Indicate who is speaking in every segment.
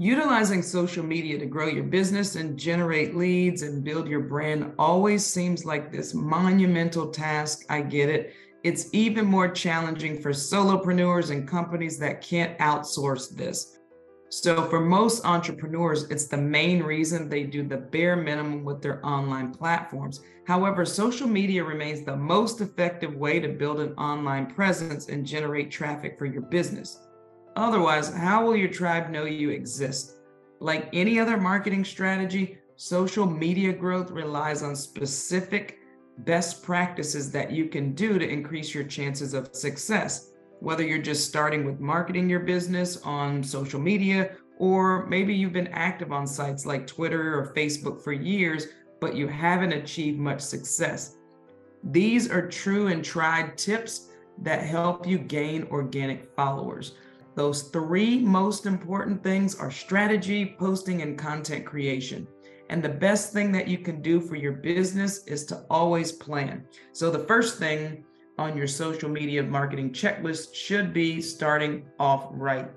Speaker 1: Utilizing social media to grow your business and generate leads and build your brand always seems like this monumental task. I get it. It's even more challenging for solopreneurs and companies that can't outsource this. So, for most entrepreneurs, it's the main reason they do the bare minimum with their online platforms. However, social media remains the most effective way to build an online presence and generate traffic for your business. Otherwise, how will your tribe know you exist? Like any other marketing strategy, social media growth relies on specific best practices that you can do to increase your chances of success whether you're just starting with marketing your business on social media, or maybe you've been active on sites like Twitter or Facebook for years, but you haven't achieved much success. These are true and tried tips that help you gain organic followers. Those three most important things are strategy, posting, and content creation. And the best thing that you can do for your business is to always plan. So, the first thing on your social media marketing checklist should be starting off right.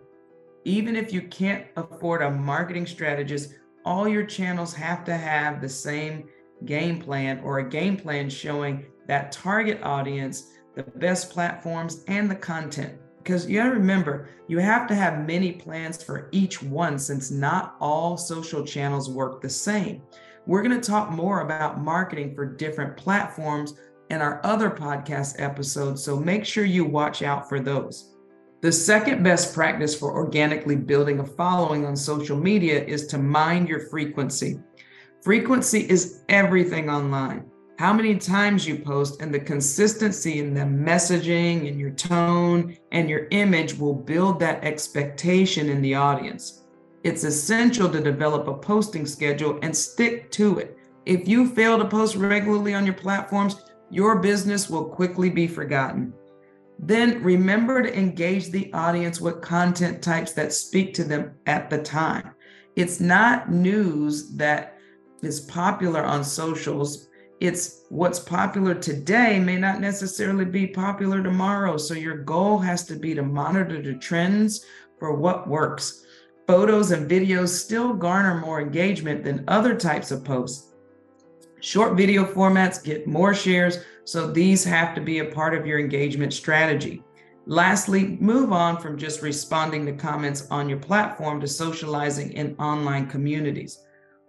Speaker 1: Even if you can't afford a marketing strategist, all your channels have to have the same game plan or a game plan showing that target audience, the best platforms, and the content. Because you got to remember, you have to have many plans for each one since not all social channels work the same. We're going to talk more about marketing for different platforms in our other podcast episodes, so make sure you watch out for those. The second best practice for organically building a following on social media is to mind your frequency. Frequency is everything online. How many times you post and the consistency in the messaging and your tone and your image will build that expectation in the audience. It's essential to develop a posting schedule and stick to it. If you fail to post regularly on your platforms, your business will quickly be forgotten. Then remember to engage the audience with content types that speak to them at the time. It's not news that is popular on socials. It's what's popular today may not necessarily be popular tomorrow. So your goal has to be to monitor the trends for what works. Photos and videos still garner more engagement than other types of posts. Short video formats get more shares, so these have to be a part of your engagement strategy. Lastly, move on from just responding to comments on your platform to socializing in online communities.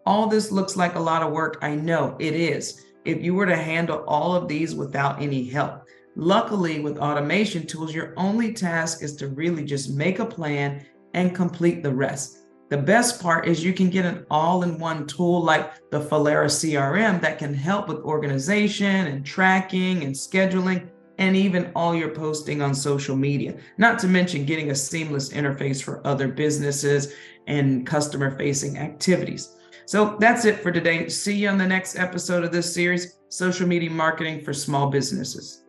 Speaker 1: All this looks like a lot of work. I know it is. If you were to handle all of these without any help, luckily, with automation tools, your only task is to really just make a plan and complete the rest. The best part is you can get an all in one tool like the Falera CRM that can help with organization and tracking and scheduling and even all your posting on social media. Not to mention getting a seamless interface for other businesses and customer facing activities. So that's it for today. See you on the next episode of this series Social Media Marketing for Small Businesses.